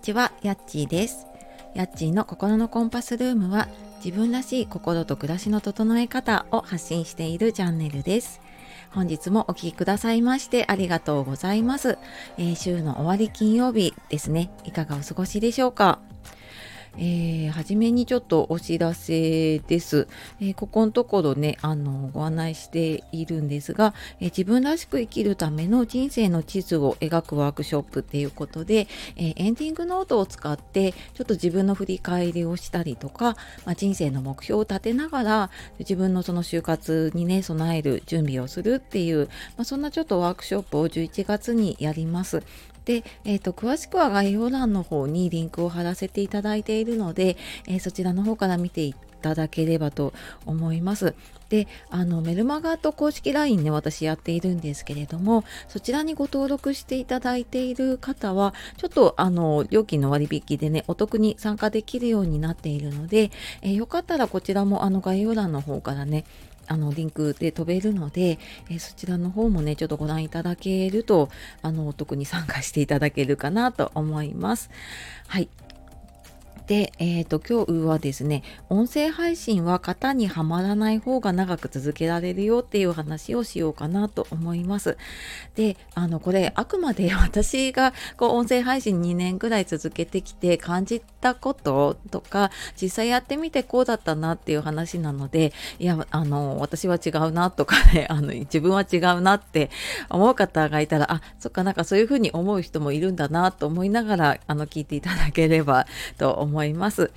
ちは、やっちーです。やっちーの心のコンパスルームは、自分らしい心と暮らしの整え方を発信しているチャンネルです。本日もお聴きくださいましてありがとうございます、えー、週の終わり金曜日ですね。いかがお過ごしでしょうか？えー、初めにちょっとお知らせです。えー、ここのところね、あの、ご案内しているんですが、えー、自分らしく生きるための人生の地図を描くワークショップっていうことで、えエンディングノートを使って、ちょっと自分の振り返りをしたりとか、まあ、人生の目標を立てながら、自分のその就活にね、備える準備をするっていう、まあ、そんなちょっとワークショップを11月にやります。で、えーと、詳しくは概要欄の方にリンクを貼らせていただいているので、えー、そちらの方から見ていただければと思います。で、あのメルマガと公式 LINE ね、私やっているんですけれども、そちらにご登録していただいている方は、ちょっとあの料金の割引でね、お得に参加できるようになっているので、えー、よかったらこちらもあの概要欄の方からね、あのリンクで飛べるので、えー、そちらの方もねちょっとご覧いただけるとあの特に参加していただけるかなと思います。はいで、えーと、今日はですね音声配信は型にはまらない方が長く続けられるよっていう話をしようかなと思います。であのこれあくまで 私がこう音声配信2年ぐらい続けてきて感じたこととか実際やってみてこうだったなっていう話なのでいやあの私は違うなとかね あの自分は違うなって思う方がいたらあそっかなんかそういうふうに思う人もいるんだなと思いながらあの聞いていただければと思います。思います。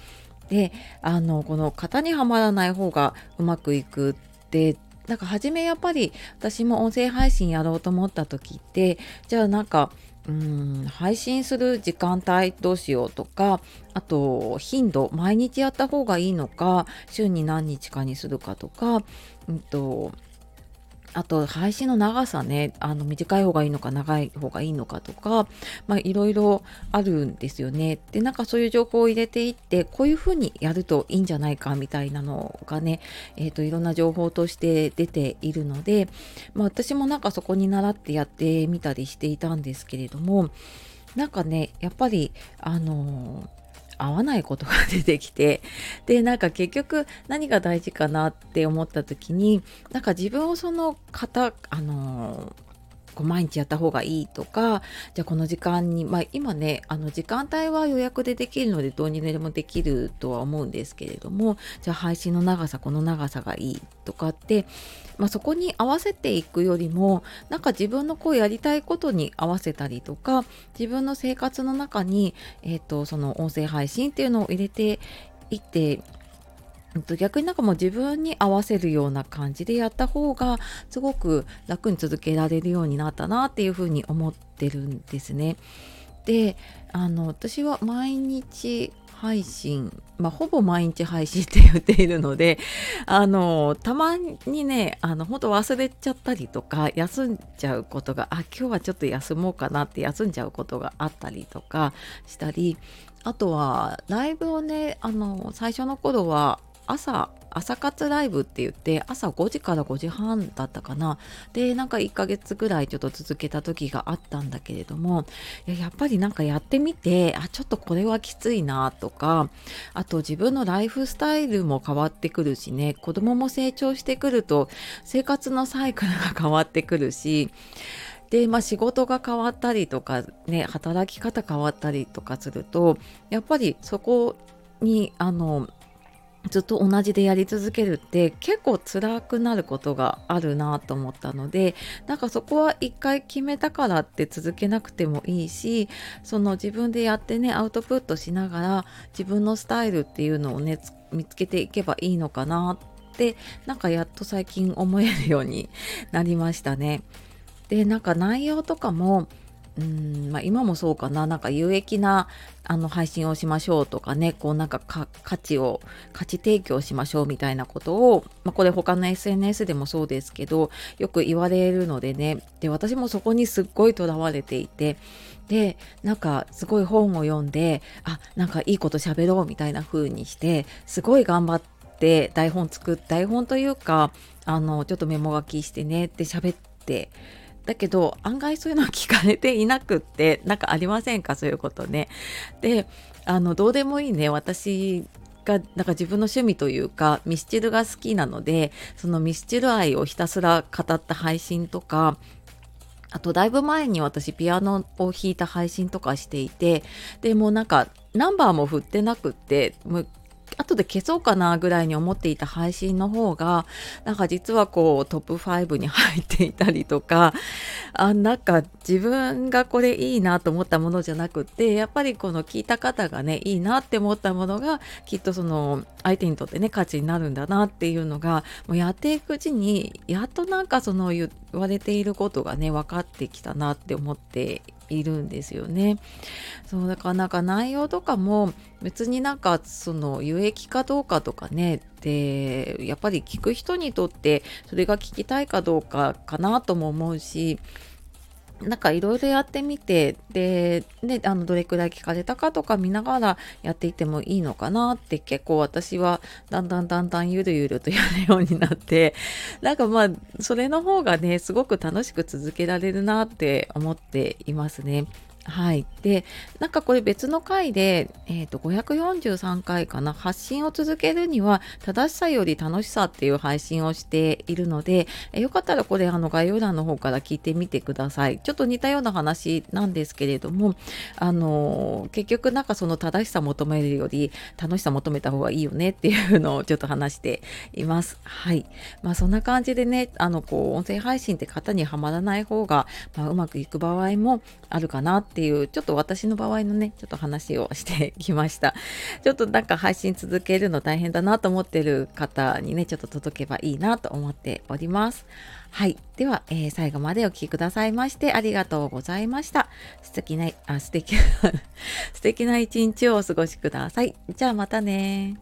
であのこの型にはまらない方がうまくいくってなんか初めやっぱり私も音声配信やろうと思った時ってじゃあなんかうん配信する時間帯どうしようとかあと頻度毎日やった方がいいのか週に何日かにするかとか、うんとあと配信の長さねあの短い方がいいのか長い方がいいのかとかまあいろいろあるんですよね。でなんかそういう情報を入れていってこういうふうにやるといいんじゃないかみたいなのがね、えーと、いろんな情報として出ているので、まあ、私もなんかそこに習ってやってみたりしていたんですけれどもなんかねやっぱりあのー合わないことが出てきて でなんか結局何が大事かなって思った時になんか自分をその方あのこう毎日やった方がいいとかじゃあこの時間にまあ今ねあの時間帯は予約でできるのでどうにでもできるとは思うんですけれどもじゃあ配信の長さこの長さがいいとかって、まあ、そこに合わせていくよりもなんか自分のこうやりたいことに合わせたりとか自分の生活の中に、えーとその音声配信っていうのを入れていって逆になんかもう自分に合わせるような感じでやった方がすごく楽に続けられるようになったなっていうふうに思ってるんですね。であの私は毎日配信、まあ、ほぼ毎日配信って言っているので あのたまにねあの本当忘れちゃったりとか休んじゃうことがあ今日はちょっと休もうかなって休んじゃうことがあったりとかしたりあとはライブをねあの最初の頃は朝朝活ライブって言って朝5時から5時半だったかな。でなんか1ヶ月ぐらいちょっと続けた時があったんだけれどもやっぱりなんかやってみてあちょっとこれはきついなとかあと自分のライフスタイルも変わってくるしね子供も成長してくると生活のサイクルが変わってくるしで、まあ、仕事が変わったりとかね働き方変わったりとかするとやっぱりそこにあのずっと同じでやり続けるって結構辛くなることがあるなと思ったのでなんかそこは一回決めたからって続けなくてもいいしその自分でやってねアウトプットしながら自分のスタイルっていうのをね見つけていけばいいのかなってなんかやっと最近思えるようになりましたね。でなんか内容とかもうんまあ、今もそうかな。なんか有益なあの配信をしましょうとかね。こうなんか価値を価値提供しましょうみたいなことを、まあ、これ他の SNS でもそうですけどよく言われるのでね。で私もそこにすっごいとらわれていて。でなんかすごい本を読んであなんかいいこと喋ろうみたいな風にしてすごい頑張って台本作っ台本というかあのちょっとメモ書きしてね。って喋ってだけど案外そういうのは聞かれていなくって なんかありませんか？そういうことね。であのどうでもいいね私がなんか自分の趣味というかミスチルが好きなのでそのミスチル愛をひたすら語った配信とかあとだいぶ前に私ピアノを弾いた配信とかしていてでもなんかナンバーも振ってなくってもう後で消そうかなぐらいに思っていた配信の方がなんか実はこうトップ5に入っていたりとかあなんか自分がこれいいなと思ったものじゃなくってやっぱりこの聞いた方がねいいなって思ったものがきっとその相手にとってね価値になるんだなっていうのがもうやっていくうちにやっとなんかその言われていることがね分かってきたなって思っているんですよね。そうだからなんか内容とかも別になんかその有益かどうかとかねでやっぱり聞く人にとってそれが聞きたいかどうかかなとも思うしなんかいろいろやってみてで、ね、あのどれくらい聞かれたかとか見ながらやっていてもいいのかなって結構私はだんだんだんだんゆるゆるとやるようになって なんかまあそれの方がねすごく楽しく続けられるなって思っていますね。はい。で、なんかこれ別の回で、えっ、ー、と、543回かな、発信を続けるには、正しさより楽しさっていう配信をしているので、えよかったらこれ、あの、概要欄の方から聞いてみてください。ちょっと似たような話なんですけれども、あの、結局なんかその正しさ求めるより、楽しさ求めた方がいいよねっていうのをちょっと話しています。はい。まあ、そんな感じでね、あの、こう、音声配信って型にはまらない方が、まあ、うまくいく場合もあるかなってっていうちょっと私の場合のねちょっと話をしてきましたちょっとなんか配信続けるの大変だなと思ってる方にねちょっと届けばいいなと思っておりますはい。では、えー、最後までお聴きくださいましてありがとうございました。素敵な、あ、素敵な 素敵な一日をお過ごしください。じゃあまたね